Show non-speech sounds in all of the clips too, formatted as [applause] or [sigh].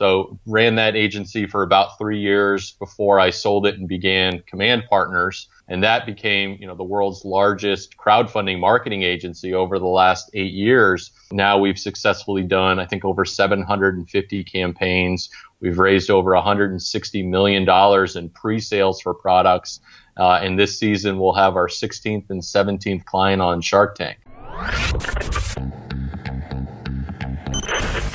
So ran that agency for about three years before I sold it and began Command Partners, and that became you know the world's largest crowdfunding marketing agency over the last eight years. Now we've successfully done I think over 750 campaigns. We've raised over 160 million dollars in pre-sales for products, uh, and this season we'll have our 16th and 17th client on Shark Tank.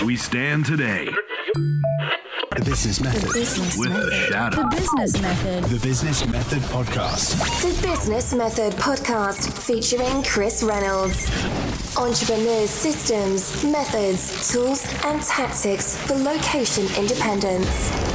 We stand today The Business Method. Business with the Method. shadow. The Business Method. The Business Method Podcast. The Business Method Podcast featuring Chris Reynolds. Entrepreneurs' systems, methods, tools, and tactics for location independence.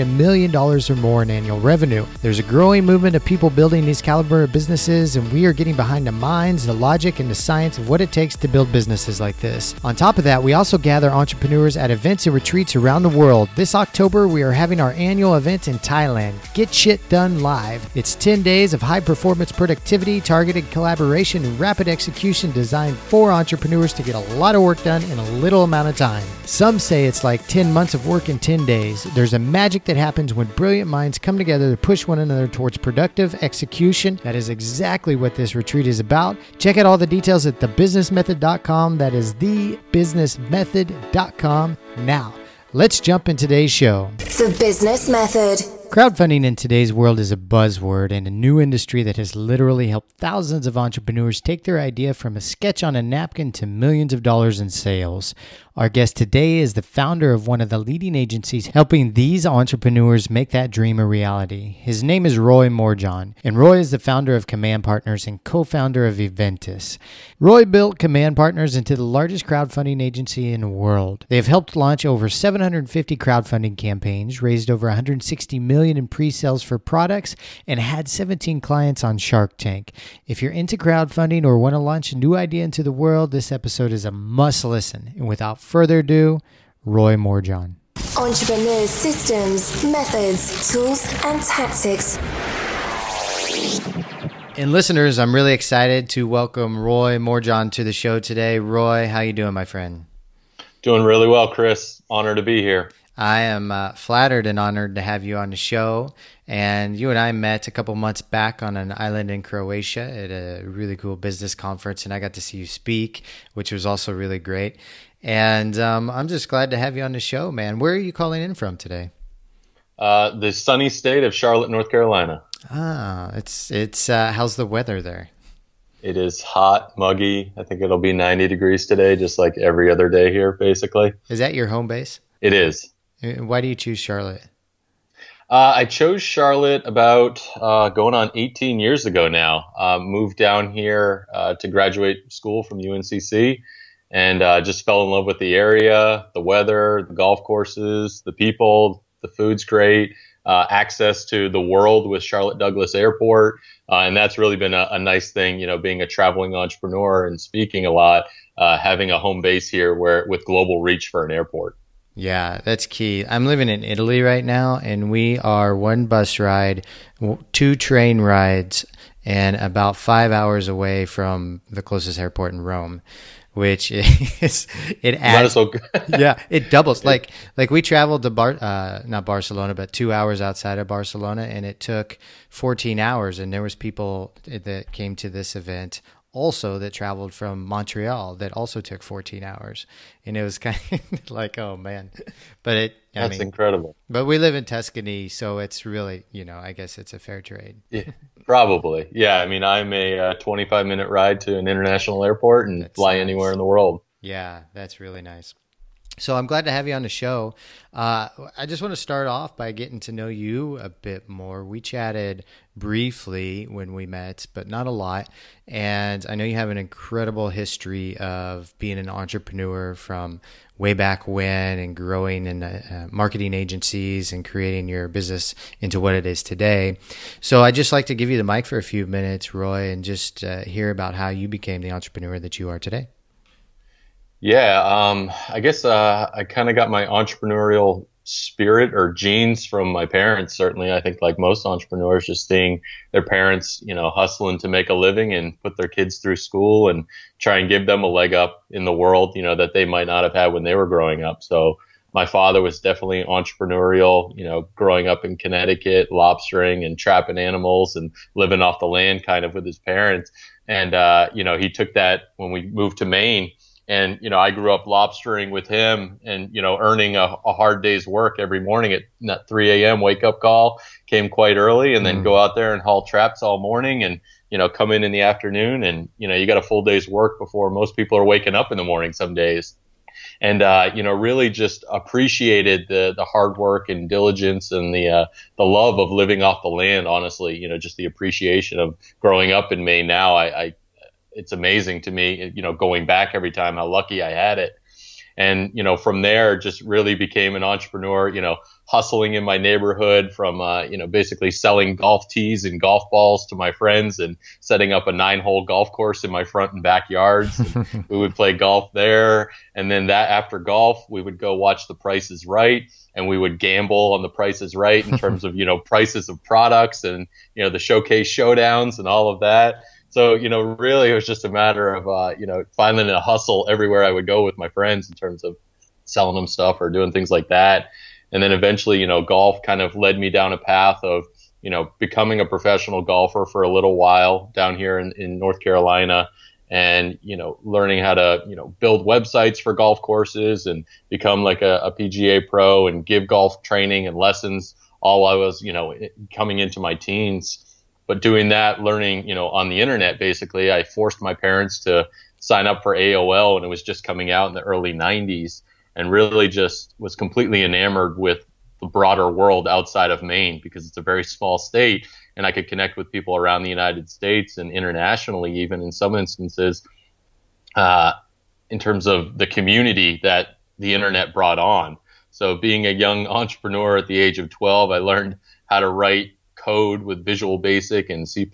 a million dollars or more in annual revenue. There's a growing movement of people building these caliber of businesses, and we are getting behind the minds, the logic, and the science of what it takes to build businesses like this. On top of that, we also gather entrepreneurs at events and retreats around the world. This October, we are having our annual event in Thailand, Get Shit Done Live. It's 10 days of high performance productivity, targeted collaboration, and rapid execution designed for entrepreneurs to get a lot of work done in a little amount of time. Some say it's like 10 months of work in 10 days. There's a magic that happens when brilliant minds come together to push one another towards productive execution. That is exactly what this retreat is about. Check out all the details at thebusinessmethod.com. That is thebusinessmethod.com. Now, let's jump in today's show. The Business Method. Crowdfunding in today's world is a buzzword and a new industry that has literally helped thousands of entrepreneurs take their idea from a sketch on a napkin to millions of dollars in sales. Our guest today is the founder of one of the leading agencies helping these entrepreneurs make that dream a reality. His name is Roy Morejon, and Roy is the founder of Command Partners and co founder of Enventys. Roy built Command Partners into the largest crowdfunding agency in the world. They have helped launch over 750 crowdfunding campaigns, raised over 160 million in pre-sales for products, and had 17 clients on Shark Tank. If you're into crowdfunding or want to launch a new idea into the world, this episode is a must listen. And without further ado, Roy Morejon. Entrepreneurs' systems, methods, tools, and tactics And listeners, I'm really excited to welcome Roy Morejon to the show today. Roy, how you doing, my friend? Doing really well, Chris. Honor to be here. I am uh, flattered and honored to have you on the show. And you and I met a couple months back on an island in Croatia at a really cool business conference, and I got to see you speak, which was also really great. And um, I'm just glad to have you on the show, man. Where are you calling in from today? Uh, the sunny state of Charlotte, North Carolina. Ah, it's it's uh, how's the weather there? It is hot, muggy. I think it'll be 90 degrees today, just like every other day here, basically. Is that your home base? It is. Uh, Why do you choose Charlotte? Uh, I chose Charlotte about uh, going on 18 years ago now. Uh, moved down here uh, to graduate school from UNCC and uh, just fell in love with the area, the weather, the golf courses, the people. The food's great. Access to the world with Charlotte Douglas Airport. And that's really been a, a nice thing, you know, being a traveling entrepreneur and speaking a lot, having a home base here where with global reach for an airport. Yeah, that's key. I'm living in Italy right now, and we are one bus ride, two train rides, and about five hours away from the closest airport in Rome, which [laughs] is it adds. well. [laughs] yeah, it doubles. Like like we traveled to Bar, uh, not Barcelona, but two hours outside of Barcelona, and it took 14 hours. And there was people that came to this event also that traveled from Montreal that also took 14 hours, and it was [laughs] kind of like, oh man, but it. I That's mean, incredible. but we live in Tuscany, so it's really, you know, I guess it's a fair trade. Yeah, probably. Yeah. I mean, I'm a uh, 25 minute ride to an international airport and That's fly nice. anywhere in the world. Yeah, that's really nice. So I'm glad to have you on the show. Uh, I just want to start off by getting to know you a bit more. We chatted briefly when we met, but not a lot. And I know you have an incredible history of being an entrepreneur from way back when and growing in uh, marketing agencies and creating your business into what it is today. So I'd just like to give you the mic for a few minutes, Roy, and just uh, hear about how you became the entrepreneur that you are today. Yeah, um, I guess uh, I kind of got my entrepreneurial spirit or genes from my parents. Certainly, I think like most entrepreneurs, just seeing their parents, you know, hustling to make a living and put their kids through school and try and give them a leg up in the world, you know, that they might not have had when they were growing up. So my father was definitely entrepreneurial, you know, growing up in Connecticut, lobstering and trapping animals and living off the land kind of with his parents. And, uh, you know, he took that when we moved to Maine and, you know, I grew up lobstering with him and, you know, earning a, a hard day's work every morning at that 3 a.m. wake up call, came quite early and then mm. go out there and haul traps all morning and, you know, come in in the afternoon and, you know, you got a full day's work before most people are waking up in the morning some days. And, uh, you know, really just appreciated the, the hard work and diligence and the, uh, the love of living off the land, honestly, you know, just the appreciation of growing up in Maine now. I, I it's amazing to me, you know, going back every time how lucky I had it. And, you know, from there just really became an entrepreneur, you know, hustling in my neighborhood from, uh, you know, basically selling golf tees and golf balls to my friends and setting up a nine hole golf course in my front and backyards. And [laughs] we would play golf there. And then that after golf, we would go watch the Price Is Right and we would gamble on the Price Is Right in [laughs] terms of, you know, prices of products and, you know, the showcase showdowns and all of that. So, you know, really it was just a matter of, uh, you know, finding a hustle everywhere I would go with my friends in terms of selling them stuff or doing things like that. And then eventually, you know, golf kind of led me down a path of, you know, becoming a professional golfer for a little while down here in, in North Carolina and, you know, learning how to, you know, build websites for golf courses and become like a, a PGA pro and give golf training and lessons all I was, you know, coming into my teens but doing that, learning, you know, on the internet, basically, I forced my parents to sign up for AOL and it was just coming out in the early 90s and really just was completely enamored with the broader world outside of Maine because it's a very small state and I could connect with people around the United States and internationally, even in some instances, uh, in terms of the community that the internet brought on. So, being a young entrepreneur at the age of 12, I learned how to write code with Visual Basic and C++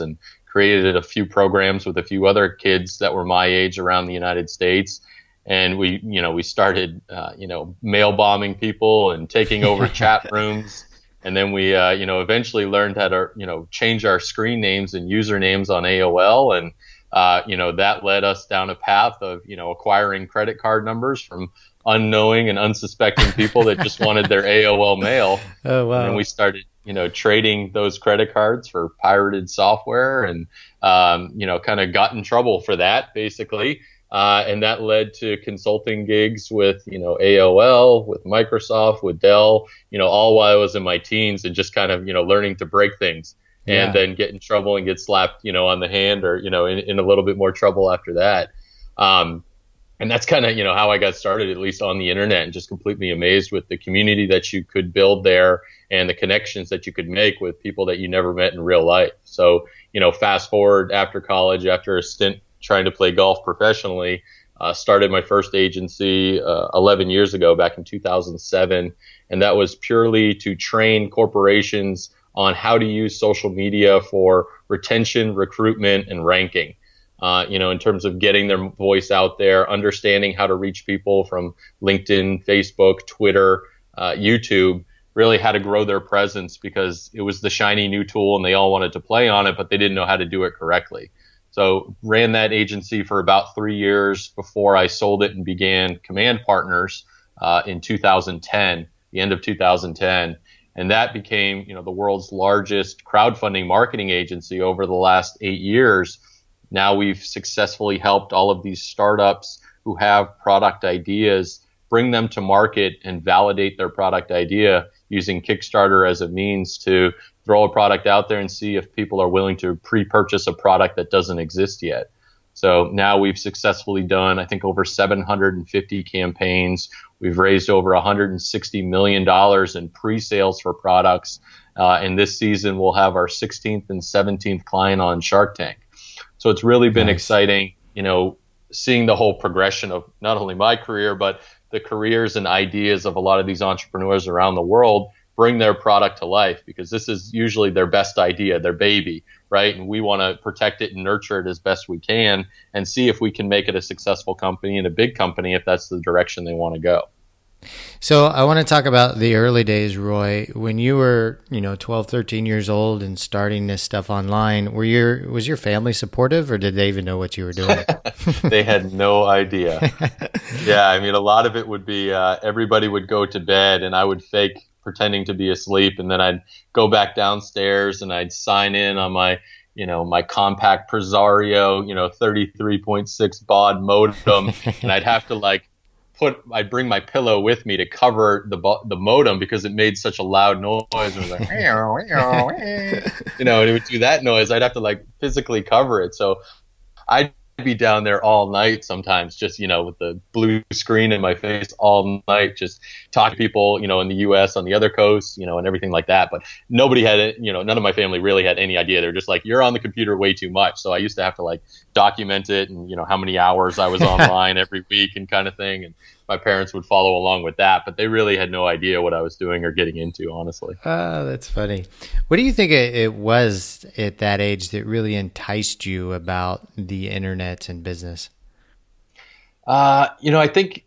and created a few programs with a few other kids that were my age around the United States. And we, you know, we started, uh, you know, mail bombing people and taking over [laughs] chat rooms. And then we, uh, you know, eventually learned how to, you know, change our screen names and usernames on AOL. And, uh, you know, that led us down a path of, you know, acquiring credit card numbers from unknowing and unsuspecting people that just wanted their [laughs] AOL mail. Oh, wow. And we started, you know, trading those credit cards for pirated software and, um, you know, kind of got in trouble for that basically. Uh, and that led to consulting gigs with, you know, AOL, with Microsoft, with Dell, you know, all while I was in my teens and just kind of, you know, learning to break things yeah. and then get in trouble and get slapped, you know, on the hand or, you know, in, in a little bit more trouble after that. Um, and that's kind of you know how I got started, at least on the internet, and just completely amazed with the community that you could build there and the connections that you could make with people that you never met in real life. So you know, fast forward after college, after a stint trying to play golf professionally, uh, started my first agency uh, 11 years ago, back in 2007, and that was purely to train corporations on how to use social media for retention, recruitment, and ranking uh, you know, in terms of getting their voice out there, understanding how to reach people from LinkedIn, Facebook, Twitter, uh, YouTube, really how to grow their presence because it was the shiny new tool and they all wanted to play on it, but they didn't know how to do it correctly. So ran that agency for about three years before I sold it and began Command Partners uh, in 2010, the end of 2010. And that became, you know, the world's largest crowdfunding marketing agency over the last eight years now we've successfully helped all of these startups who have product ideas bring them to market and validate their product idea using Kickstarter as a means to throw a product out there and see if people are willing to pre-purchase a product that doesn't exist yet. So now we've successfully done, I think, over 750 campaigns. We've raised over 160 million dollars in pre-sales for products, uh, and this season we'll have our 16th and 17th client on Shark Tank. So it's really been nice. exciting, you know, seeing the whole progression of not only my career but the careers and ideas of a lot of these entrepreneurs around the world bring their product to life because this is usually their best idea, their baby, right? And we want to protect it and nurture it as best we can and see if we can make it a successful company and a big company if that's the direction they want to go. So I want to talk about the early days, Roy. When you were, you know, 12, 13 years old and starting this stuff online, were your was your family supportive or did they even know what you were doing? [laughs] they had no idea. [laughs] yeah, I mean a lot of it would be uh, everybody would go to bed and I would fake pretending to be asleep and then I'd go back downstairs and I'd sign in on my you know, my Compaq Presario, you know, 33.6 baud modem, [laughs] and I'd have to like put I'd bring my pillow with me to cover the the modem because it made such a loud noise. It was like, [laughs] you know, and it would do that noise. I'd have to like physically cover it. So I be down there all night sometimes, just you know, with the blue screen in my face all night, just talk to people, you know, in the U.S. on the other coast, you know, and everything like that. But nobody had it, you know, none of my family really had any idea. They're just like, you're on the computer way too much. So I used to have to like document it and you know how many hours I was [laughs] online every week and kind of thing. And my parents would follow along with that, but they really had no idea what I was doing or getting into, honestly. Oh, that's funny. What do you think it, was at that age that really enticed you about the internet and business? Uh, you know, I think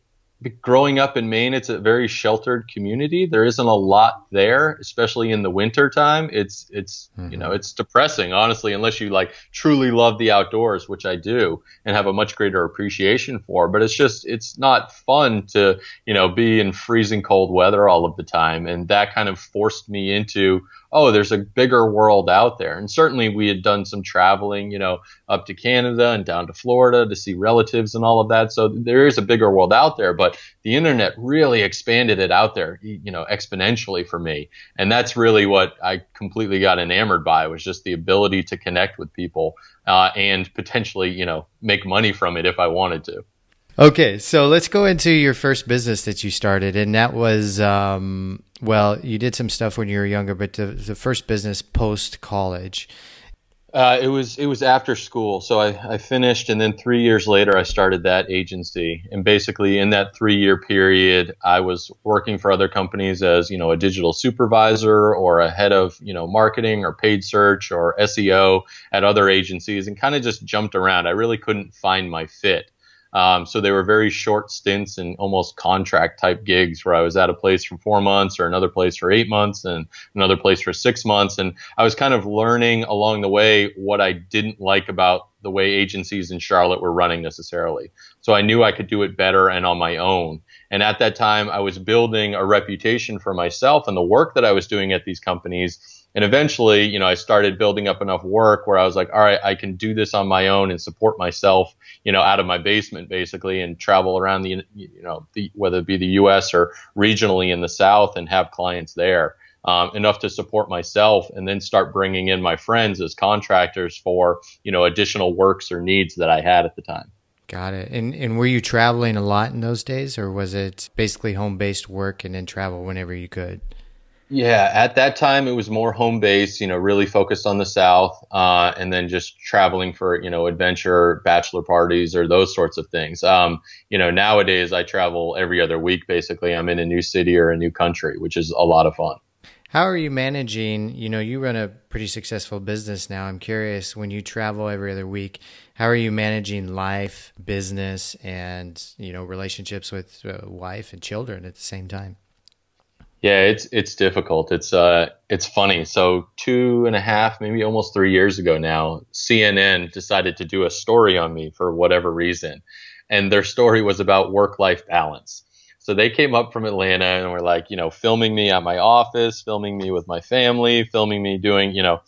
growing up in Maine, it's a very sheltered community. There isn't a lot there, especially in the winter time. It's it's mm-hmm. you know it's depressing, honestly, unless you like truly love the outdoors, which I do, and have a much greater appreciation for. But it's just it's not fun to you know be in freezing cold weather all of the time, and that kind of forced me into oh, there's a bigger world out there. And certainly we had done some traveling, you know, up to Canada and down to Florida to see relatives and all of that. So there is a bigger world out there, but the internet really expanded it out there, you know, exponentially for me. And that's really what I completely got enamored by was just the ability to connect with people uh, and potentially, you know, make money from it if I wanted to. Okay, so let's go into your first business that you started, and that was um, well, you did some stuff when you were younger, but the, the first business post college. Uh, it was it was after school, so I, I finished, and then three years later, I started that agency. And basically, in that three year period, I was working for other companies as you know a digital supervisor or a head of you know marketing or paid search or SEO at other agencies, and kind of just jumped around. I really couldn't find my fit. Um, so they were very short stints and almost contract type gigs where I was at a place for four months or another place for eight months and another place for six months. And I was kind of learning along the way what I didn't like about the way agencies in Charlotte were running necessarily. So I knew I could do it better and on my own. And at that time, I was building a reputation for myself and the work that I was doing at these companies and eventually, you know, I started building up enough work where I was like, all right, I can do this on my own and support myself, you know, out of my basement basically and travel around the, you know, the, whether it be the U.S. or regionally in the South and have clients there. Um, enough to support myself and then start bringing in my friends as contractors for, you know, additional works or needs that I had at the time. Got it. And and were you traveling a lot in those days, or was it basically home based work and then travel whenever you could? Yeah, at that time it was more home based, you know, really focused on the South, uh, and then just traveling for, you know, adventure, bachelor parties, or those sorts of things. Um, you know, nowadays I travel every other week. Basically, I'm in a new city or a new country, which is a lot of fun. How are you managing? You know, you run a pretty successful business now. I'm curious when you travel every other week, how are you managing life, business, and you know, relationships with uh, wife and children at the same time? Yeah, it's it's difficult. It's uh it's funny. So two and a half, maybe almost three years ago now, CNN decided to do a story on me for whatever reason, and their story was about work life balance. So they came up from Atlanta and were like, you know, filming me at my office, filming me with my family, filming me doing, you know,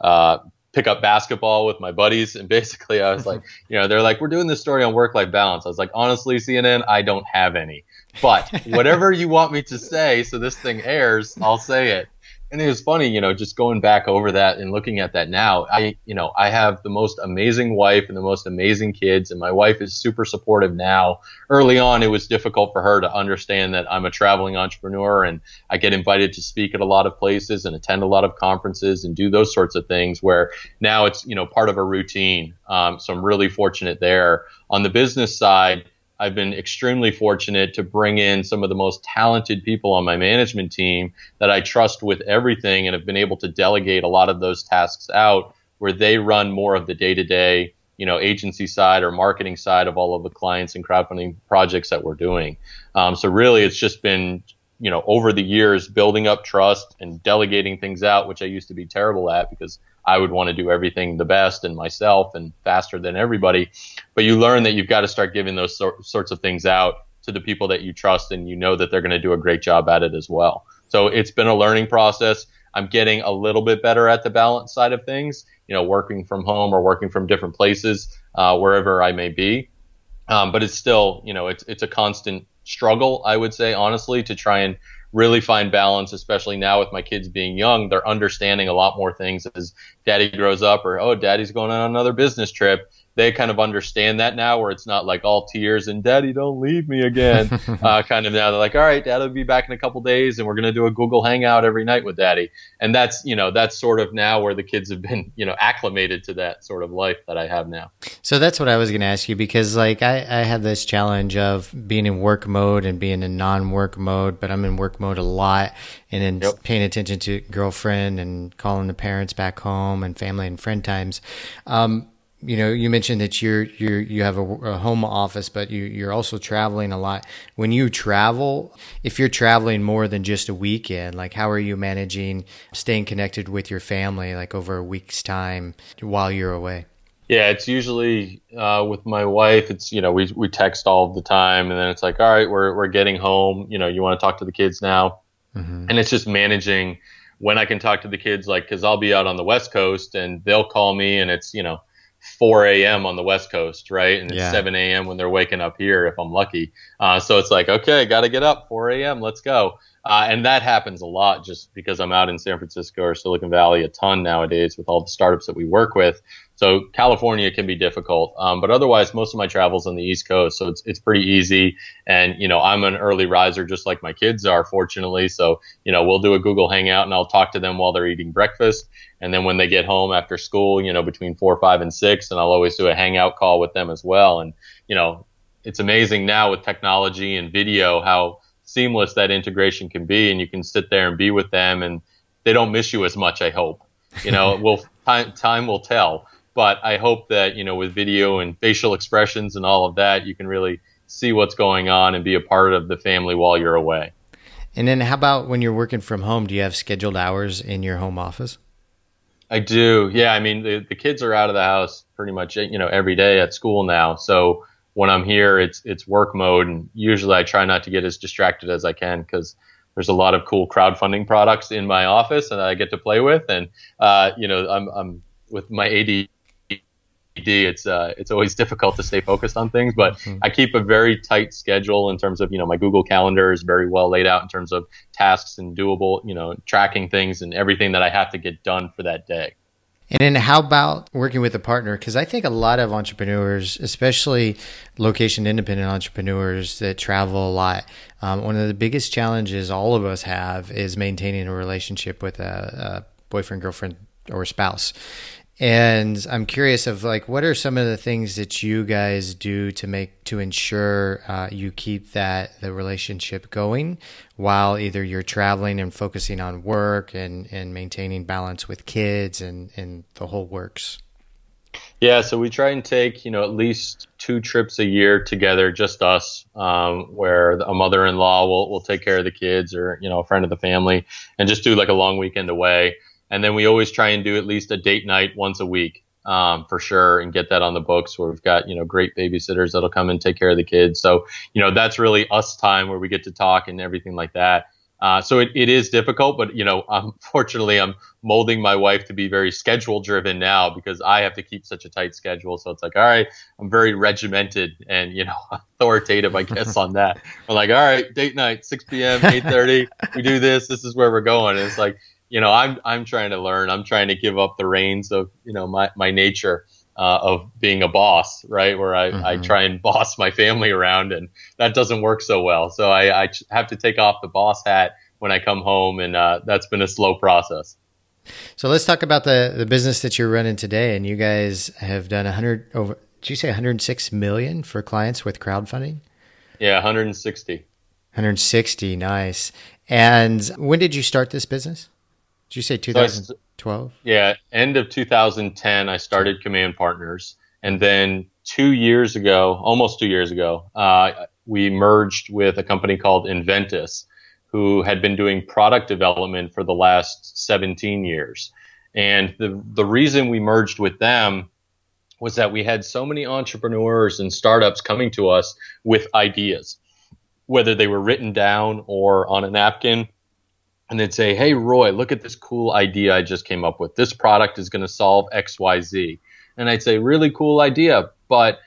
uh, pick up basketball with my buddies. And basically, I was like, [laughs] you know, they're like, we're doing this story on work life balance. I was like, honestly, CNN, I don't have any. But [laughs] whatever you want me to say, so this thing airs, I'll say it. and it was funny, you know, just going back over that and looking at that now. I, you know, I have the most amazing wife and the most amazing kids, and my wife is super supportive now. Early on, it was difficult for her to understand that I'm a traveling entrepreneur and I get invited to speak at a lot of places and attend a lot of conferences and do those sorts of things. Where now it's, you know, part of a routine. Um, so I'm really fortunate there. On the business side, I've been extremely fortunate to bring in some of the most talented people on my management team that I trust with everything and have been able to delegate a lot of those tasks out where they run more of the day to day, you know, agency side or marketing side of all of the clients and crowdfunding projects that we're doing. Um, so really it's just been, you know, over the years building up trust and delegating things out, which I used to be terrible at because I would want to do everything the best and myself and faster than everybody. But you learn that you've got to start giving those sor- sorts of things out to the people that you trust and you know that they're going to do a great job at it as well. So it's been a learning process. I'm getting a little bit better at the balance side of things, you know, working from home or working from different places, uh, wherever I may be. Um, but it's still, you know, it's, it's a constant struggle, I would say, honestly, to try and really find balance, especially now with my kids being young. They're understanding a lot more things as daddy grows up or, oh, daddy's going on another business trip they kind of understand that now where it's not like all tears and daddy don't leave me again [laughs] uh, kind of now. They're like all right dad'll be back in a couple days and we're going to do a google hangout every night with daddy. And that's you know that's sort of now where the kids have been you know acclimated to that sort of life that i have now. So that's what i was going to ask you because like i, I have this challenge of being in work mode and being in non-work mode but i'm in work mode a lot and then yep. paying attention to girlfriend and calling the parents back home and family and friend times. Um, you know, you mentioned that you're you're you have a, a, home office, but you you're also traveling a lot. When you travel, if you're traveling more than just a weekend, like how are you managing staying connected with your family, like over a week's time while you're away? Yeah, it's usually uh, with my wife. It's you know we we text all the time, and then it's like, all right, we're we're getting home. You know, you want to talk to the kids now, mm-hmm. and it's just managing when I can talk to the kids, like because I'll be out on the West Coast and they'll call me, and it's you know 4 a.m. on the West Coast, right? And it's yeah. 7 a.m. when they're waking up here, if I'm lucky. Uh, so it's like, okay, got to get up 4 a.m. Let's go. Uh, and that happens a lot just because I'm out in San Francisco or Silicon Valley a ton nowadays with all the startups that we work with. So California can be difficult, um, but otherwise, most of my travels on the East Coast, so it's it's pretty easy. And you know, I'm an early riser, just like my kids are, fortunately. So you know, we'll do a Google Hangout, and I'll talk to them while they're eating breakfast, and then when they get home after school, you know, between four, five, and six, and I'll always do a Hangout call with them as well. And you know, it's amazing now with technology and video how seamless that integration can be, and you can sit there and be with them, and they don't miss you as much. I hope. You know, [laughs] will time time will tell but I hope that you know with video and facial expressions and all of that, you can really see what's going on and be a part of the family while you're away. And then, how about when you're working from home? Do you have scheduled hours in your home office? I do. Yeah, I mean the, the kids are out of the house pretty much you know every day at school now. So when I'm here, it's it's work mode, and usually I try not to get as distracted as I can because there's a lot of cool crowdfunding products in my office and I get to play with, and uh, you know I'm I'm with my AD it's uh, it's always difficult to stay focused on things. But mm-hmm. I keep a very tight schedule in terms of you know my Google Calendar is very well laid out in terms of tasks and doable you know tracking things and everything that I have to get done for that day. And then how about working with a partner? Because I think a lot of entrepreneurs, especially location independent entrepreneurs that travel a lot, um, one of the biggest challenges all of us have is maintaining a relationship with a, a boyfriend, girlfriend, or spouse. And I'm curious of like, what are some of the things that you guys do to make to ensure uh, you keep that the relationship going while either you're traveling and focusing on work and and maintaining balance with kids and and the whole works. Yeah, so we try and take you know at least two trips a year together, just us, um, where a mother-in-law will will take care of the kids or you know a friend of the family, and just do like a long weekend away. And then we always try and do at least a date night once a week um, for sure and get that on the books where we've got, you know, great babysitters that'll come and take care of the kids. So, you know, that's really us time where we get to talk and everything like that. Uh, so it, it is difficult, but you know, [laughs] unfortunately, I'm molding my wife to be very schedule driven now because I have to keep such a tight schedule. So it's like, all right, I'm very regimented and you know [laughs] authoritative, I guess, on that. I'm like, all right, date night, 6 p.m., 8:30, we do this. This is where we're going. And it's like, you know, I'm I'm trying to learn. I'm trying to give up the reins of you know my my nature uh, of being a boss, right? Where I, mm-hmm. I try and boss my family around, and that doesn't work so well. So I, I have to take off the boss hat when I come home, and uh, that's been a slow process. So let's talk about the the business that you're running today. And you guys have done 100 over. Did you say 106 million for clients with crowdfunding? Yeah, 160. 160, nice. And when did you start this business? Did you say 2012? So yeah, end of 2010, I started Command Partners. And then two years ago, almost two years ago, uh, we merged with a company called Enventys, who had been doing product development for the last 17 years. And the, the reason we merged with them was that we had so many entrepreneurs and startups coming to us with ideas, whether they were written down or on a napkin and they'd say, Hey, Roy, look at this cool idea I just came up with. This product is going to solve XYZ. And I'd say, Really cool idea. But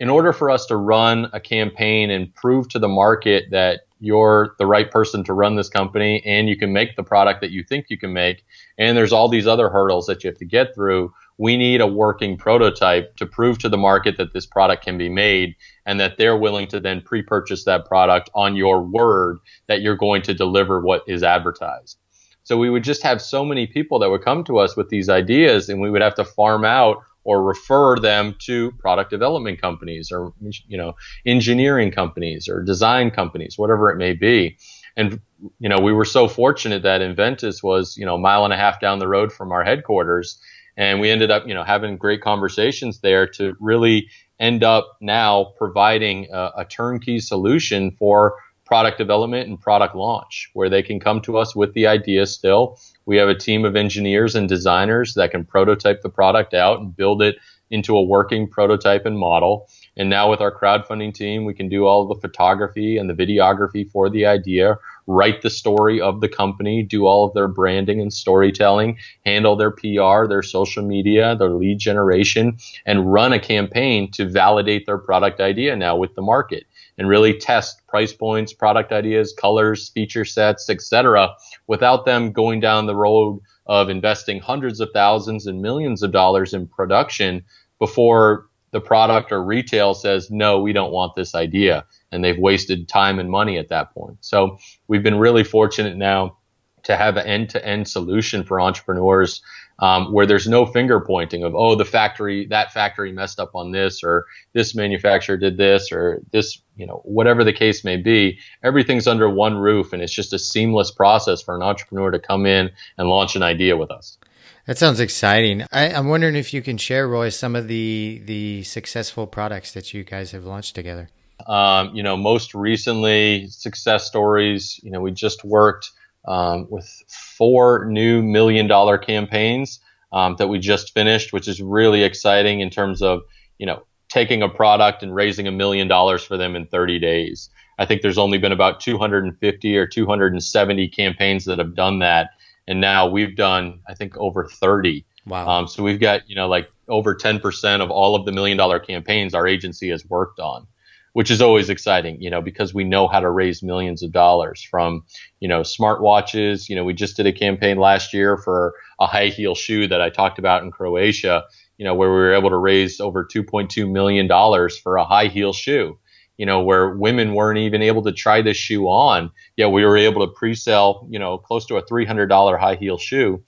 in order for us to run a campaign and prove to the market that you're the right person to run this company and you can make the product that you think you can make, and there's all these other hurdles that you have to get through, we need a working prototype to prove to the market that this product can be made and that they're willing to then pre-purchase that product on your word that you're going to deliver what is advertised. So we would just have so many people that would come to us with these ideas and we would have to farm out or refer them to product development companies or you know engineering companies or design companies whatever it may be and you know we were so fortunate that Enventys was you know a mile and a half down the road from our headquarters and we ended up, you know, having great conversations there to really end up now providing a, a turnkey solution for product development and product launch where they can come to us with the idea still. We have a team of engineers and designers that can prototype the product out and build it into a working prototype and model. And now with our crowdfunding team, we can do all the photography and the videography for the idea, write the story of the company, do all of their branding and storytelling, handle their PR, their social media, their lead generation, and run a campaign to validate their product idea now with the market and really test price points, product ideas, colors, feature sets, etc., without them going down the road of investing hundreds of thousands and millions of dollars in production before the product or retail says, no, we don't want this idea. And they've wasted time and money at that point. So we've been really fortunate now to have an end to end solution for entrepreneurs um, where there's no finger pointing of, oh, the factory, that factory messed up on this, or this manufacturer did this, or this, you know, whatever the case may be. Everything's under one roof, and it's just a seamless process for an entrepreneur to come in and launch an idea with us. That sounds exciting. I, am wondering if you can share, Roy, some of the the successful products that you guys have launched together. Um, you know, most recently, success stories. You know, we just worked um, with four new million dollar campaigns um, that we just finished, which is really exciting in terms of you know taking a product and raising a million dollars for them in 30 days. I think there's only been about 250 or 270 campaigns that have done that and now we've done I think over 30. Wow. Um, so we've got you know like over 10% of all of the million dollar campaigns our agency has worked on, which is always exciting, you know, because we know how to raise millions of dollars from you know smartwatches. You know, we just did a campaign last year for a high heel shoe that I talked about in Croatia. You know, where we were able to raise over 2.2 million dollars for a high heel shoe you know, where women weren't even able to try this shoe on. Yet we were able to pre-sell, you know, close to a $300 high heel shoe,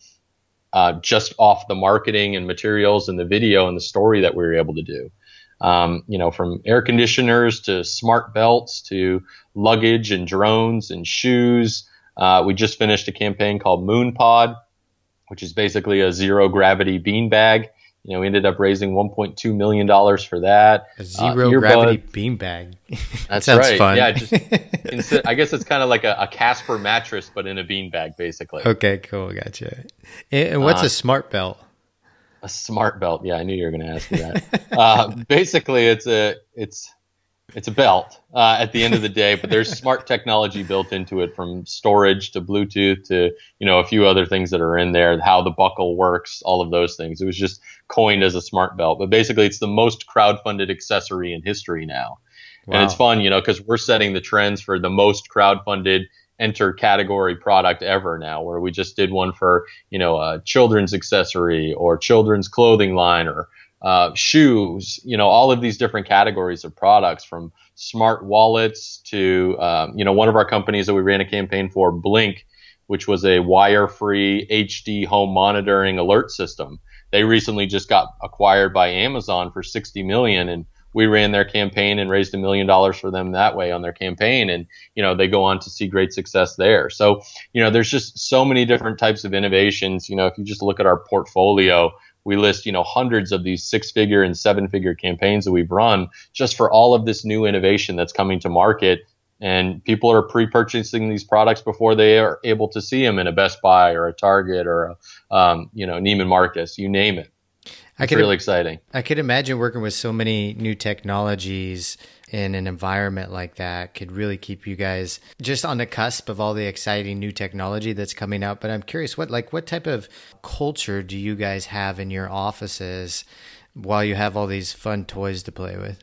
uh, just off the marketing and materials and the video and the story that we were able to do. Um, you know, from air conditioners to smart belts to luggage and drones and shoes. Uh, we just finished a campaign called Moon Pod, which is basically a zero gravity beanbag you know, we ended up raising 1.2 million dollars for that. A uh, zero uh, gravity beanbag. That's [laughs] right. Fun. Yeah, just [laughs] I guess it's kind of like a, a, Casper mattress, but in a beanbag, basically. Okay, cool, gotcha. And, what's uh, a smart belt? A smart belt. Yeah, I knew you were going to ask me that. uh, [laughs] basically, it's a it's it's a belt uh, at the end of the day, but there's smart technology built into it from storage to Bluetooth to you know a few other things that are in there, how the buckle works, all of those things. It was just coined as a smart belt, but basically it's the most crowd-funded accessory in history now, wow. and it's fun, you know, because we're setting the trends for the most crowd-funded enter category product ever now, where we just did one for, you know, a children's accessory or children's clothing line or uh, shoes, you know, all of these different categories of products from smart wallets to, um, you know, one of our companies that we ran a campaign for, Blink, which was a wire free HD home monitoring alert system. They recently just got acquired by Amazon for 60 million and we ran their campaign and raised a million dollars for them that way on their campaign. And you know they go on to see great success there. So you know there's just so many different types of innovations. You know if you just look at our portfolio we list you know hundreds of these six figure and seven figure campaigns that we've run just for all of this new innovation that's coming to market. And people are pre-purchasing these products before they are able to see them in a Best Buy or a Target or a, um, you know Neiman Marcus, you name it. It's really exciting. I could imagine working with so many new technologies in an environment like that could really keep you guys just on the cusp of all the exciting new technology that's coming out. But I'm curious, what like what type of culture do you guys have in your offices while you have all these fun toys to play with?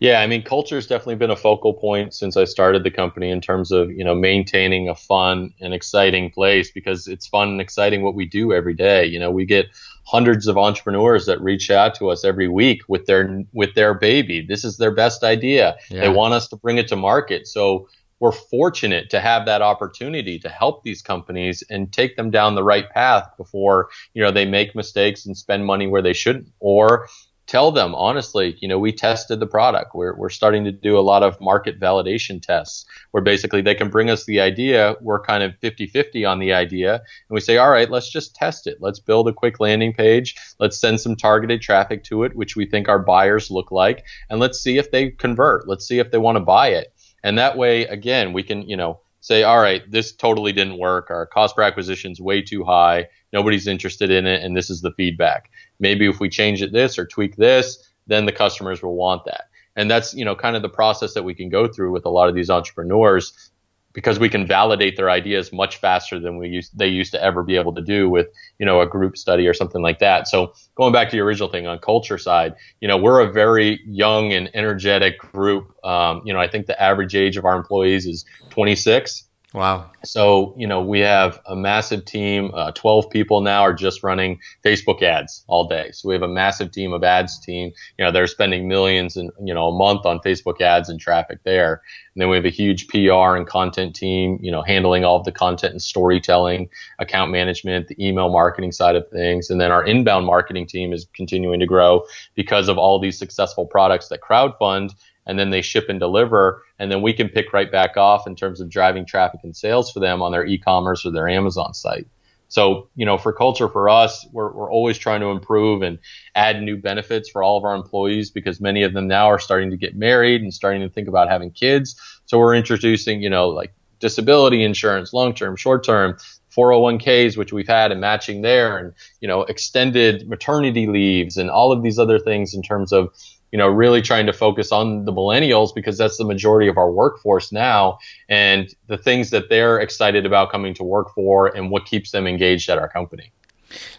Yeah, I mean, culture has definitely been a focal point since I started the company in terms of you know maintaining a fun and exciting place because it's fun and exciting what we do every day. You know, we get hundreds of entrepreneurs that reach out to us every week with their with their baby. This is their best idea. Yeah. They want us to bring it to market. So we're fortunate to have that opportunity to help these companies and take them down the right path before you know they make mistakes and spend money where they shouldn't or tell them honestly, you know, we tested the product. We're, we're starting to do a lot of market validation tests where basically they can bring us the idea. We're kind of 50 50 on the idea. And we say, all right, let's just test it. Let's build a quick landing page. Let's send some targeted traffic to it, which we think our buyers look like. And let's see if they convert. Let's see if they want to buy it. And that way, again, we can, you know, say, all right, this totally didn't work. Our cost per acquisition is way too high. Nobody's interested in it. And this is the feedback maybe if we change it this or tweak this, then the customers will want that. And that's, you know, kind of the process that we can go through with a lot of these entrepreneurs because we can validate their ideas much faster than we used they used to ever be able to do with, you know, a group study or something like that. So going back to the original thing on culture side, you know, we're a very young and energetic group. Um, you know, I think the average age of our employees is 26 Wow. So, you know, we have a massive team. Uh, 12 people now are just running Facebook ads all day. So we have a massive team of ads team. You know, they're spending millions and, you know, a month on Facebook ads and traffic there. And then we have a huge PR and content team, you know, handling all of the content and storytelling, account management, the email marketing side of things. And then our inbound marketing team is continuing to grow because of all these successful products that crowdfund and then they ship and deliver and then we can pick right back off in terms of driving traffic and sales for them on their e-commerce or their amazon site so you know for culture for us we're, we're always trying to improve and add new benefits for all of our employees because many of them now are starting to get married and starting to think about having kids. So we're introducing you know like disability insurance long term short term 401ks which we've had and matching there and you know extended maternity leaves and all of these other things in terms of you know, really trying to focus on the millennials because that's the majority of our workforce now and the things that they're excited about coming to work for and what keeps them engaged at our company.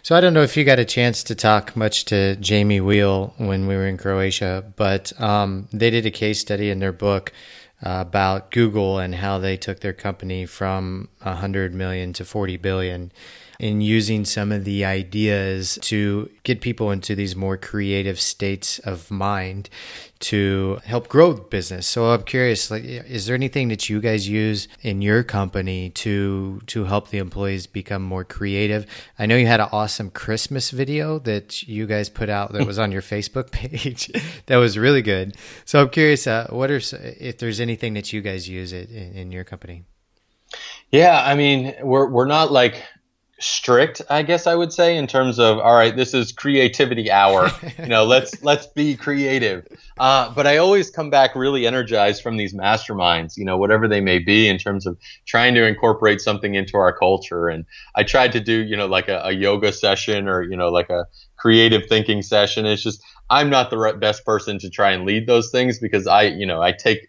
So I don't know if you got a chance to talk much to Jamie Wheal when we were in Croatia, but um, they did a case study in their book uh, about Google and how they took their company from 100 million to 40 billion in using some of the ideas to get people into these more creative states of mind to help grow business. So I'm curious, like, is there anything that you guys use in your company to to help the employees become more creative? I know you had an awesome Christmas video that you guys put out that was on your Facebook [laughs] page. that was really good. So I'm curious, uh, what are if there's anything that you guys use it in, in your company? Yeah, I mean, we're we're not like strict, I guess I would say, in terms of all right, this is creativity hour. you know, let's [laughs] let's be creative. Uh, but I always come back really energized from these masterminds, you know, whatever they may be, in terms of trying to incorporate something into our culture. And I tried to do, you know, like a, a yoga session or you know, like a creative thinking session. It's just I'm not the best person to try and lead those things because I, you know, I take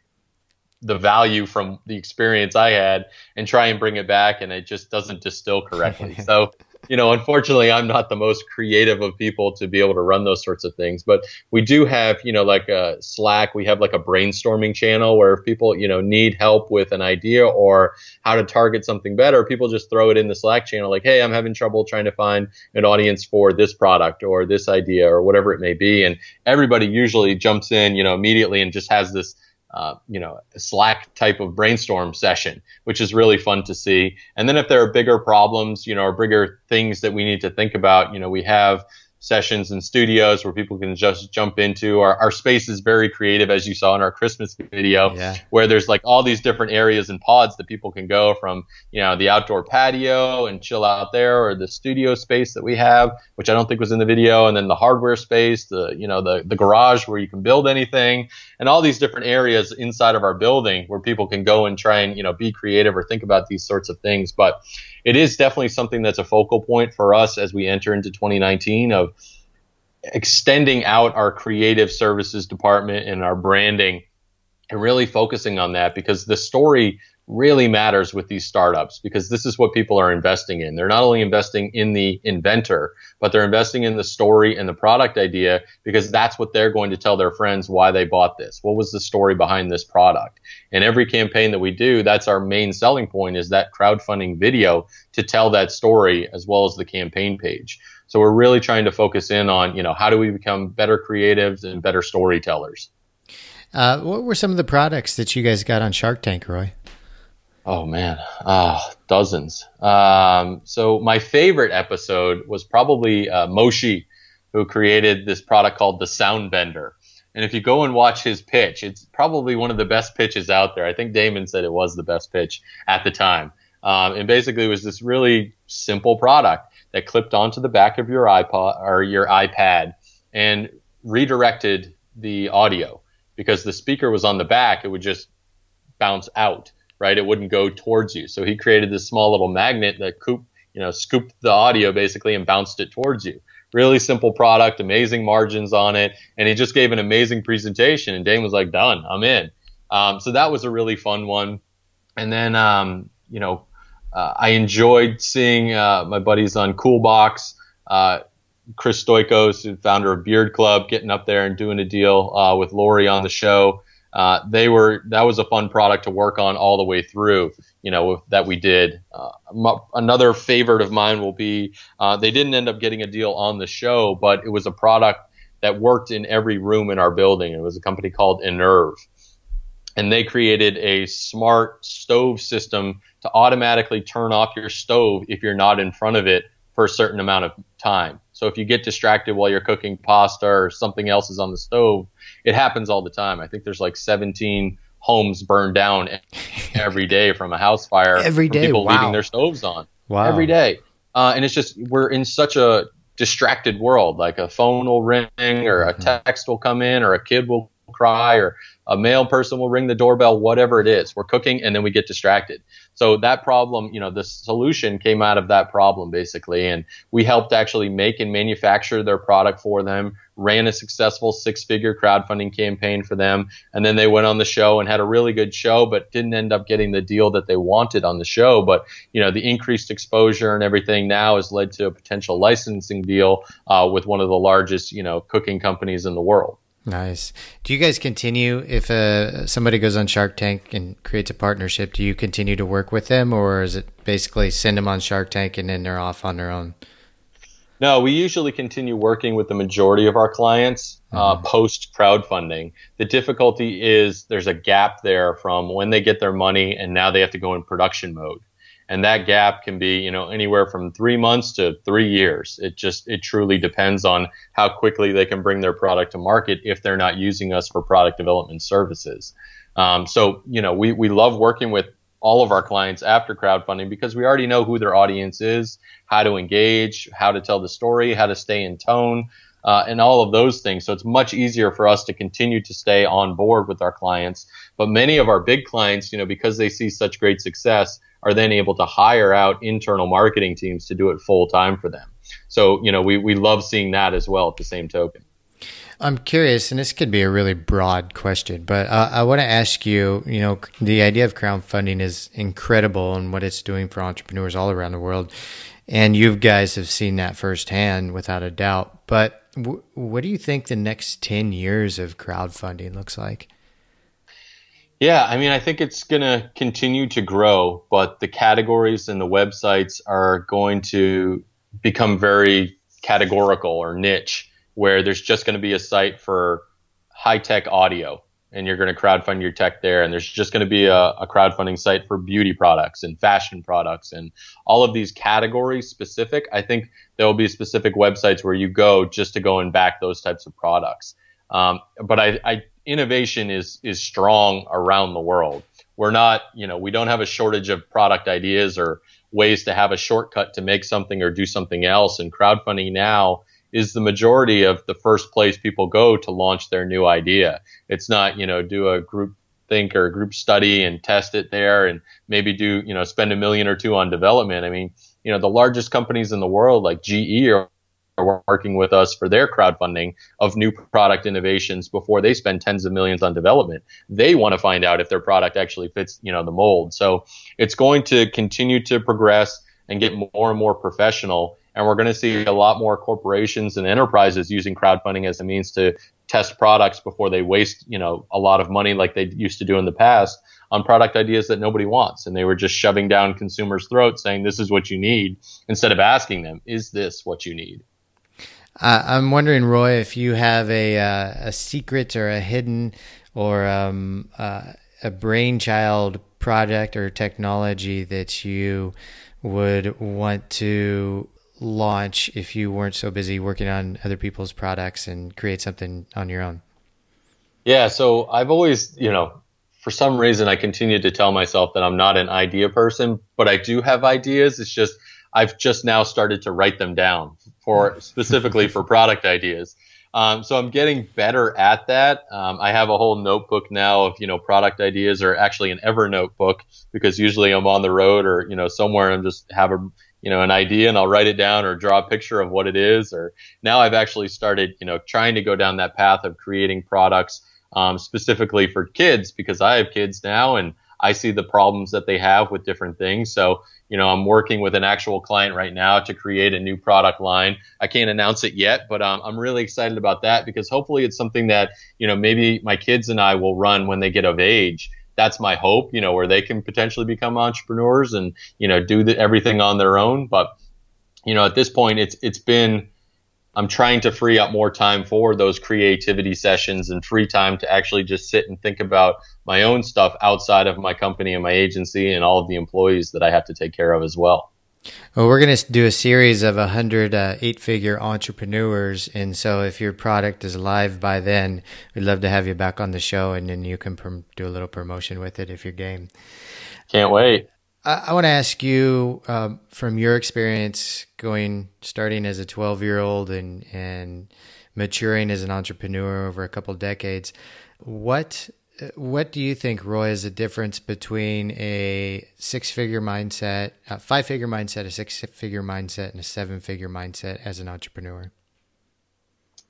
the value from the experience I had and try and bring it back, and it just doesn't distill correctly. [laughs] so you know, unfortunately, I'm not the most creative of people to be able to run those sorts of things. But we do have, you know, like a Slack, we have like a brainstorming channel where if people, you know, need help with an idea or how to target something better, people just throw it in the Slack channel like, hey, I'm having trouble trying to find an audience for this product or this idea or whatever it may be. And everybody usually jumps in, you know, immediately and just has this uh, you know, Slack type of brainstorm session, which is really fun to see. And then if there are bigger problems, you know, or bigger things that we need to think about, you know, we have sessions and studios where people can just jump into. Our, our space is very creative, as you saw in our Christmas video, yeah. where there's like all these different areas and pods that people can go from, you know, the outdoor patio and chill out there, or the studio space that we have, which I don't think was in the video, and then the hardware space, the you know the the garage where you can build anything, and all these different areas inside of our building where people can go and try and you know be creative or think about these sorts of things, but it is definitely something that's a focal point for us as we enter into 2019 of extending out our creative services department and our branding and really focusing on that because the story really matters with these startups because this is what people are investing in. They're not only investing in the inventor, but they're investing in the story and the product idea because that's what they're going to tell their friends why they bought this. What was the story behind this product? And every campaign that we do, that's our main selling point is that crowdfunding video to tell that story as well as the campaign page. So we're really trying to focus in on, you know, how do we become better creatives and better storytellers? Uh, what were some of the products that you guys got on Shark Tank, Roy? Oh man, ah, dozens. Um, so my favorite episode was probably uh, Moshi, who created this product called the Sound Bender. And if you go and watch his pitch, it's probably one of the best pitches out there. I think Daymond said it was the best pitch at the time. Um, and basically, it was this really simple product that clipped onto the back of your iPod or your iPad and redirected the audio because the speaker was on the back. It would just bounce out right? It wouldn't go towards you. So he created this small little magnet that coop, you know, scooped the audio basically and bounced it towards you. Really simple product, amazing margins on it, and he just gave an amazing presentation. And Dane was like, "Done, I'm in." Um, so that was a really fun one. And then, um, you know, uh, I enjoyed seeing uh, my buddies on Coolbox. Uh, Chris Stoikos, founder of Beard Club, getting up there and doing a deal uh, with Lori on the show uh, they were that was a fun product to work on all the way through. You know that we did. Uh, another favorite of mine will be they didn't end up getting a deal on the show, but it was a product that worked in every room in our building. It was a company called Inirv, and they created a smart stove system to automatically turn off your stove if you're not in front of it for a certain amount of time. So if you get distracted while you're cooking pasta or something else is on the stove, it happens all the time. I think there's like 17 homes burned down [laughs] every day from a house fire. Every day, people wow. leaving their stoves on. Wow. Every day, uh, and it's just we're in such a distracted world. Like a phone will ring, or a mm-hmm. text will come in, or a kid will cry, or a male person will ring the doorbell, whatever it is. We're cooking and then we get distracted. So that problem, you know, the solution came out of that problem basically. And we helped actually make and manufacture their product for them, ran a successful six figure crowdfunding campaign for them. And then they went on the show and had a really good show, but didn't end up getting the deal that they wanted on the show. But, you know, the increased exposure and everything now has led to a potential licensing deal uh, with one of the largest, you know, cooking companies in the world. Nice. Do you guys continue if uh, somebody goes on Shark Tank and creates a partnership? Do you continue to work with them, or is it basically send them on Shark Tank and then they're off on their own? No, we usually continue working with the majority of our clients uh, mm-hmm. post crowdfunding. The difficulty is there's a gap there from when they get their money and now they have to go in production mode and that gap can be you know anywhere from three months to three years it just it truly depends on how quickly they can bring their product to market if they're not using us for product development services um, so you know we, we love working with all of our clients after crowdfunding because we already know who their audience is how to engage how to tell the story how to stay in tone uh, and all of those things. So it's much easier for us to continue to stay on board with our clients. But many of our big clients, you know, because they see such great success, are then able to hire out internal marketing teams to do it full time for them. So, you know, we, we love seeing that as well at the same token. I'm curious, and this could be a really broad question, but uh, I want to ask you. You know, the idea of crowdfunding is incredible, and what it's doing for entrepreneurs all around the world, and you guys have seen that firsthand, without a doubt. But w- what do you think the next ten years of crowdfunding looks like? Yeah, I mean, I think it's going to continue to grow, but the categories and the websites are going to become very categorical or niche where there's just going to be a site for high tech audio and you're going to crowdfund your tech there. And there's just going to be a, a, crowdfunding site for beauty products and fashion products and all of these categories specific. I think there will be specific websites where you go just to go and back those types of products. Um, but I, I, innovation is is strong around the world. We're not, you know, we don't have a shortage of product ideas or ways to have a shortcut to make something or do something else. And crowdfunding now is the majority of the first place people go to launch their new idea. It's not, you know, do a group think or a group study and test it there and maybe do, you know, spend a million or two on development. I mean, you know, the largest companies in the world like GE are, working with us for their crowdfunding of new product innovations before they spend tens of millions on development. They want to find out if their product actually fits, you know, the mold. So it's going to continue to progress and get more and more professional and we're going to see a lot more corporations and enterprises using crowdfunding as a means to test products before they waste, you know, a lot of money like they used to do in the past on product ideas that nobody wants. And they were just shoving down consumers' throats saying, this is what you need, instead of asking them, is this what you need? Uh, I'm wondering, Roy, if you have a, uh, a secret or a hidden or um, uh, a brainchild project or technology that you would want to launch if you weren't so busy working on other people's products and create something on your own? Yeah, so I've always, you know, for some reason I continue to tell myself that I'm not an idea person, but I do have ideas. It's just I've just now started to write them down for [laughs] specifically for product ideas. Um, so I'm getting better at that. Um, I have a whole notebook now of you know product ideas, or actually an Evernote book because usually I'm on the road or you know somewhere and just have a you know, an idea and I'll write it down or draw a picture of what it is. Or now I've actually started, you know, trying to go down that path of creating products um, specifically for kids because I have kids now and I see the problems that they have with different things. So, you know, I'm working with an actual client right now to create a new product line. I can't announce it yet, but um, I'm really excited about that because hopefully it's something that, you know, maybe my kids and I will run when they get of age that's my hope, you know, where they can potentially become entrepreneurs and, you know, do the, everything on their own. But, you know, at this point, it's, it's been, I'm trying to free up more time for those creativity sessions and free time to actually just sit and think about my own stuff outside of my company and my agency and all of the employees that I have to take care of as well. Well, we're going to do a series of 100 uh, eight figure entrepreneurs. And so if your product is live by then, we'd love to have you back on the show and then you can prom- do a little promotion with it if you're game. Can't wait. I, I want to ask you um, from your experience going, starting as a 12 year old and, and maturing as an entrepreneur over a couple decades, what what do you think, Roy, is the difference between a six figure mindset, a five figure mindset, a six figure mindset, and a seven figure mindset as an entrepreneur?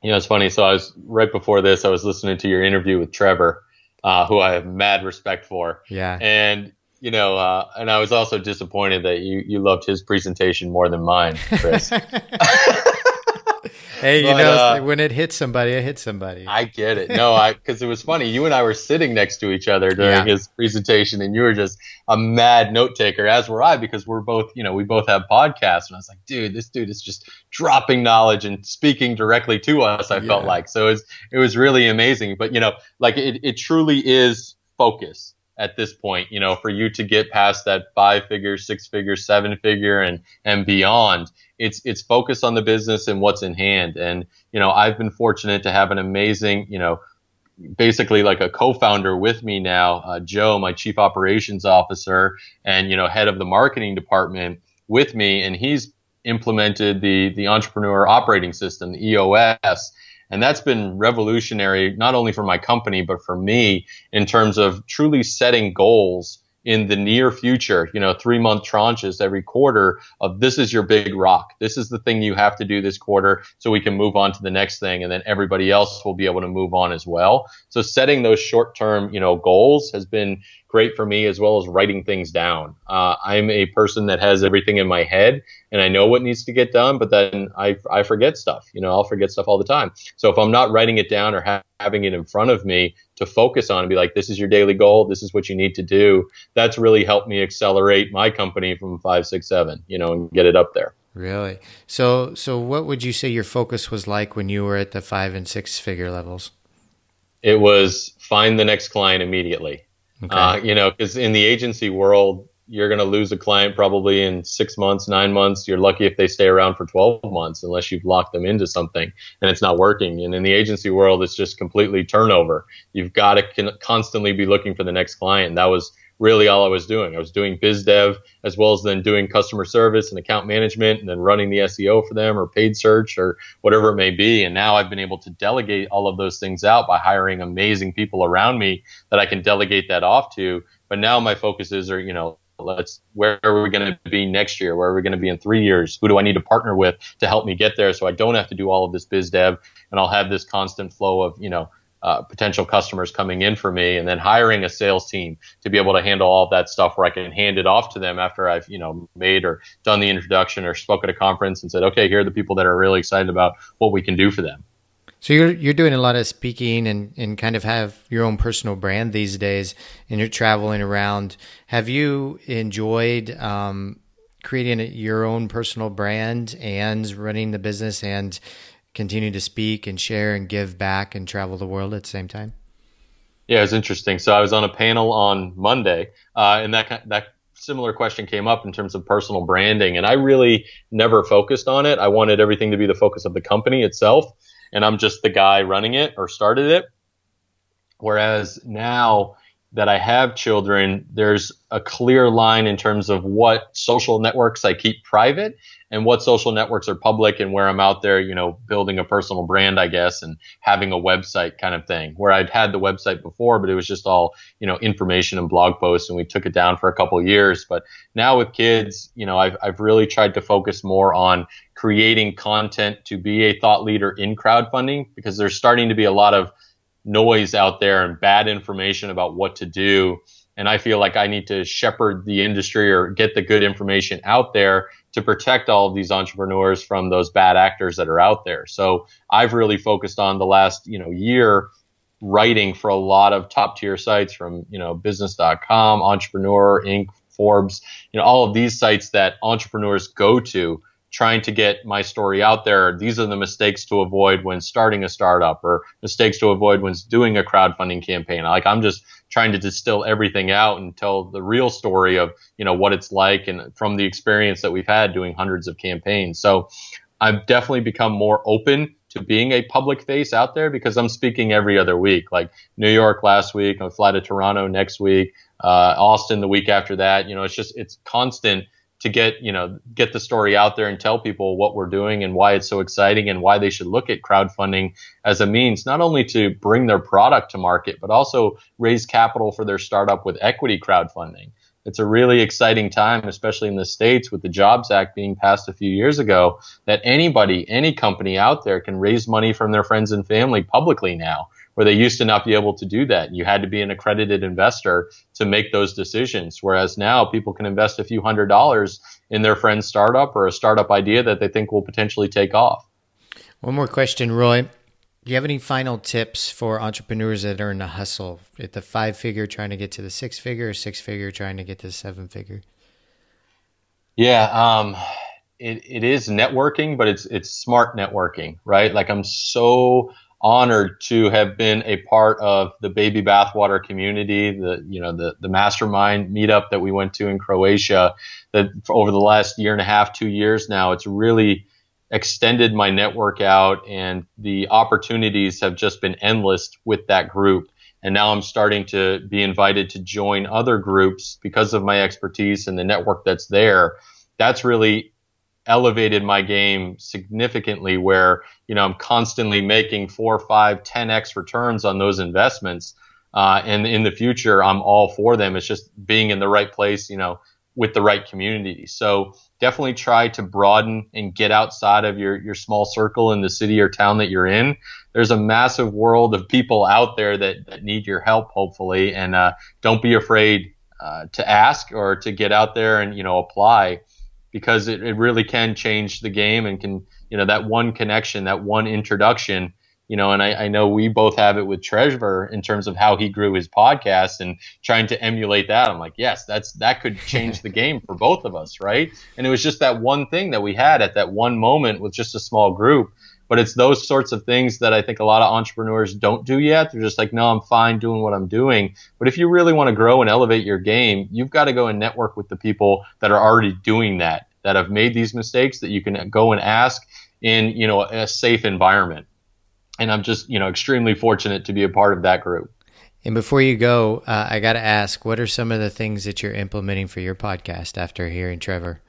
You know, it's funny. So I was right before this, I was listening to your interview with Trevor, uh, who I have mad respect for. Yeah. And, you know, uh, and I was also disappointed that you, you loved his presentation more than mine, Chris. [laughs] Hey, you but, know, uh, when it hits somebody, it hits somebody. I get it. No, I because it was funny. You and I were sitting next to each other during yeah. his presentation, and you were just a mad note taker, as were I, because we're both, you know, we both have podcasts. And I was like, dude, this dude is just dropping knowledge and speaking directly to us. I yeah. felt like so it was it was really amazing. But you know, like it, it truly is focus at this point. You know, for you to get past that five figure, six figure, seven figure, and and beyond it's it's focused on the business and what's in hand. And you know, I've been fortunate to have an amazing, you know, basically like a co-founder with me now, uh, Joe, my chief operations officer, and you know, head of the marketing department with me, and he's implemented the the entrepreneur operating system, the EOS. And that's been revolutionary, not only for my company, but for me in terms of truly setting goals in the near future, you know, three month tranches every quarter of this is your big rock. This is the thing you have to do this quarter so we can move on to the next thing. And then everybody else will be able to move on as well. So setting those short term, you know, goals has been great for me as well as writing things down. Uh, I'm a person that has everything in my head and I know what needs to get done, but then I, I forget stuff. You know, I'll forget stuff all the time. So if I'm not writing it down or ha- having it in front of me to focus on and be like, this is your daily goal, this is what you need to do, that's really helped me accelerate my company from five, six, seven, you know, and get it up there. Really? So, so what would you say your focus was like when you were at the five and six figure levels? It was find the next client immediately. Okay. Uh, you know, because in the agency world, you're going to lose a client probably in six months, nine months. You're lucky if they stay around for 12 months, unless you've locked them into something and it's not working. And in the agency world, it's just completely turnover. You've got to constantly be looking for the next client. That was really all I was doing. I was doing biz dev as well as then doing customer service and account management and then running the SEO for them or paid search or whatever it may be. And now I've been able to delegate all of those things out by hiring amazing people around me that I can delegate that off to. But now my focuses are, you know, let's where are we going to be next year where are we going to be in three years who do i need to partner with to help me get there so i don't have to do all of this biz dev and i'll have this constant flow of you know uh, potential customers coming in for me and then hiring a sales team to be able to handle all that stuff where I can hand it off to them after I've, you know, made or done the introduction or spoke at a conference and said, okay, here are the people that are really excited about what we can do for them. So you're you're doing a lot of speaking and, and kind of have your own personal brand these days, and you're traveling around. Have you enjoyed um, creating your own personal brand and running the business and continue to speak and share and give back and travel the world at the same time? Yeah, it's interesting. So I was on a panel on Monday, uh, and that that similar question came up in terms of personal branding, and I really never focused on it. I wanted everything to be the focus of the company itself, and I'm just the guy running it or started it. Whereas now that I have children, there's a clear line in terms of what social networks I keep private and what social networks are public and where I'm out there, you know, building a personal brand, I guess, and having a website kind of thing where I'd had the website before, but it was just all, you know, information and blog posts and we took it down for a couple years. But now with kids, you know, I've, I've really tried to focus more on creating content to be a thought leader in crowdfunding because there's starting to be a lot of noise out there and bad information about what to do. And I feel like I need to shepherd the industry or get the good information out there to protect all of these entrepreneurs from those bad actors that are out there. So I've really focused on the last, you know, year writing for a lot of top tier sites from, you know, business.com, entrepreneur, Inc., Forbes, you know, all of these sites that entrepreneurs go to trying to get my story out there. These are the mistakes to avoid when starting a startup or mistakes to avoid when doing a crowdfunding campaign. Like I'm just trying to distill everything out and tell the real story of, you know, what it's like and from the experience that we've had doing hundreds of campaigns. So I've definitely become more open to being a public face out there because I'm speaking every other week. Like New York last week, I fly to Toronto next week, uh, Austin the week after that. You know, it's just it's constant to get you know get the story out there and tell people what we're doing and why it's so exciting and why they should look at crowdfunding as a means not only to bring their product to market but also raise capital for their startup with equity crowdfunding. It's a really exciting time especially in the states with the jobs act being passed a few years ago that anybody any company out there can raise money from their friends and family publicly now where they used to not be able to do that. You had to be an accredited investor to make those decisions. Whereas now people can invest a few hundred dollars in their friend's startup or a startup idea that they think will potentially take off. One more question, Roy. Do you have any final tips for entrepreneurs that are in the hustle at the five figure trying to get to the six figure or six figure trying to get to the seven figure? Yeah, um, it, it is networking, but it's it's smart networking, right? Like I'm so honored to have been a part of the baby bathwater community, the you know the the mastermind meetup that we went to in Croatia. That over the last year and a half, two years now, it's really extended my network out, and the opportunities have just been endless with that group. And now I'm starting to be invited to join other groups because of my expertise and the network that's there. That's really elevated my game significantly where you know i'm constantly making four five ten x returns on those investments Uh, and in the future, I'm all for them. It's just being in the right place, you know, with the right community. So definitely try to broaden and get outside of your, your small circle in the city or town that you're in. There's a massive world of people out there that, that need your help, hopefully. And uh, don't be afraid uh, to ask or to get out there and, you know, apply because it, it really can change the game and can, you know, that one connection, that one introduction you know, and I, I, know we both have it with Trevor in terms of how he grew his podcast and trying to emulate that. I'm like, yes, that's that could change the game for both of us, right? And it was just that one thing that we had at that one moment with just a small group. But it's those sorts of things that I think a lot of entrepreneurs don't do yet. They're just like, no, I'm fine doing what I'm doing. But if you really want to grow and elevate your game, you've got to go and network with the people that are already doing that, that have made these mistakes, that you can go and ask in, you know, a safe environment and I'm just you know extremely fortunate to be a part of that group. And before you go, uh, I got to ask, what are some of the things that you're implementing for your podcast after hearing Trevor?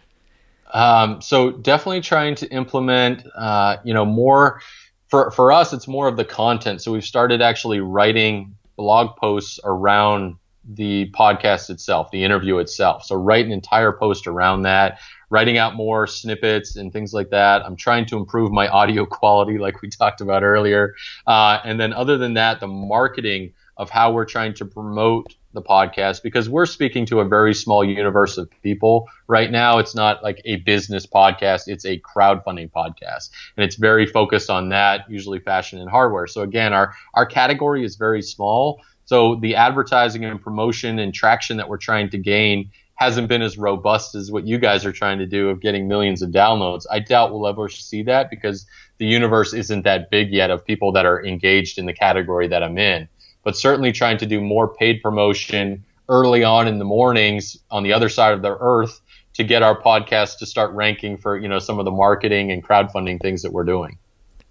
Um, so definitely trying to implement, uh, you know, more for for us. It's more of the content. So we've started actually writing blog posts around the podcast itself, the interview itself. So write an entire post around that, writing out more snippets and things like that. I'm trying to improve my [laughs] audio quality, like we talked about earlier. Uh, and then other than that, the marketing of how we're trying to promote the podcast because we're speaking to a very small universe of people right now. It's not like a business podcast. It's a crowdfunding podcast and it's very focused on that, usually fashion and hardware. So again, our, our category is very small. So the advertising and promotion and traction that we're trying to gain hasn't been as robust as what you guys are trying to do of getting millions of downloads. I doubt we'll ever see that because the universe isn't that big yet of people that are engaged in the category that I'm in. But certainly trying to do more paid promotion early on in the mornings on the other side of the earth to get our podcast to start ranking for, you know, some of the marketing and crowdfunding things that we're doing.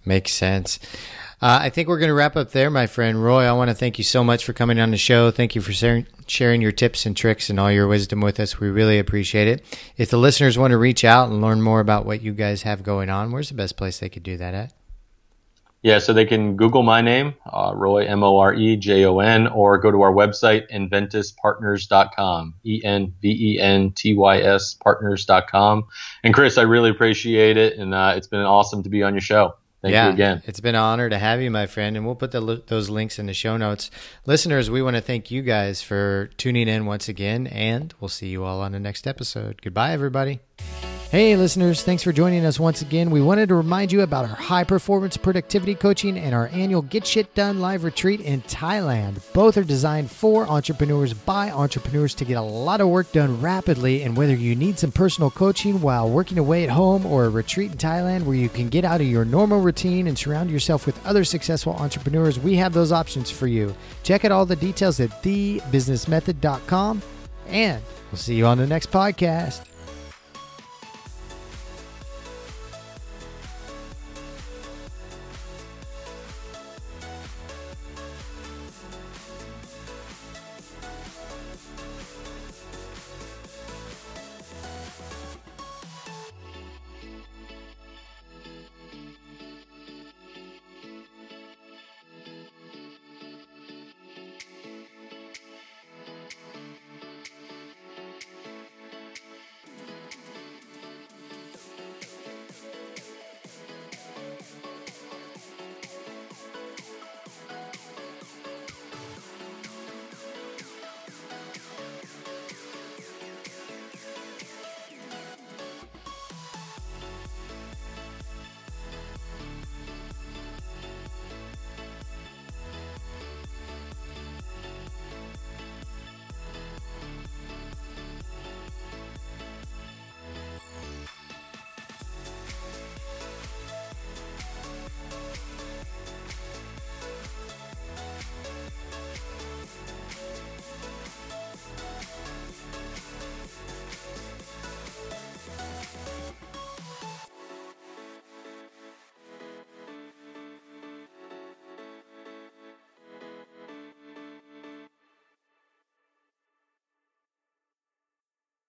Makes sense. Uh, I think we're going to wrap up there, my friend Roy. I want to thank you so much for coming on the show. Thank you for sharing, sharing your tips and tricks and all your wisdom with us. We really appreciate it. If the listeners want to reach out and learn more about what you guys have going on, where's the best place they could do that at? Yeah, so they can Google my name, uh, Roy, M O R E J O N, or go to our website, enventyspartners.com, E N V E N T Y S partners.com. And Chris, I really appreciate it, and uh, it's been awesome to be on your show. Thank yeah, you again. It's been an honor to have you, my friend, and we'll put the, those links in the show notes. Listeners, we want to thank you guys for tuning in once again, and we'll see you all on the next episode. Goodbye, everybody. Hey, listeners, thanks for joining us once again. We wanted to remind you about our high performance productivity coaching and our annual Get Shit Done live retreat in Thailand. Both are designed for entrepreneurs by entrepreneurs to get a lot of work done rapidly. And whether you need some personal coaching while working away at home or a retreat in Thailand where you can get out of your normal routine and surround yourself with other successful entrepreneurs, we have those options for you. Check out all the details at thebusinessmethod.com. And we'll see you on the next podcast.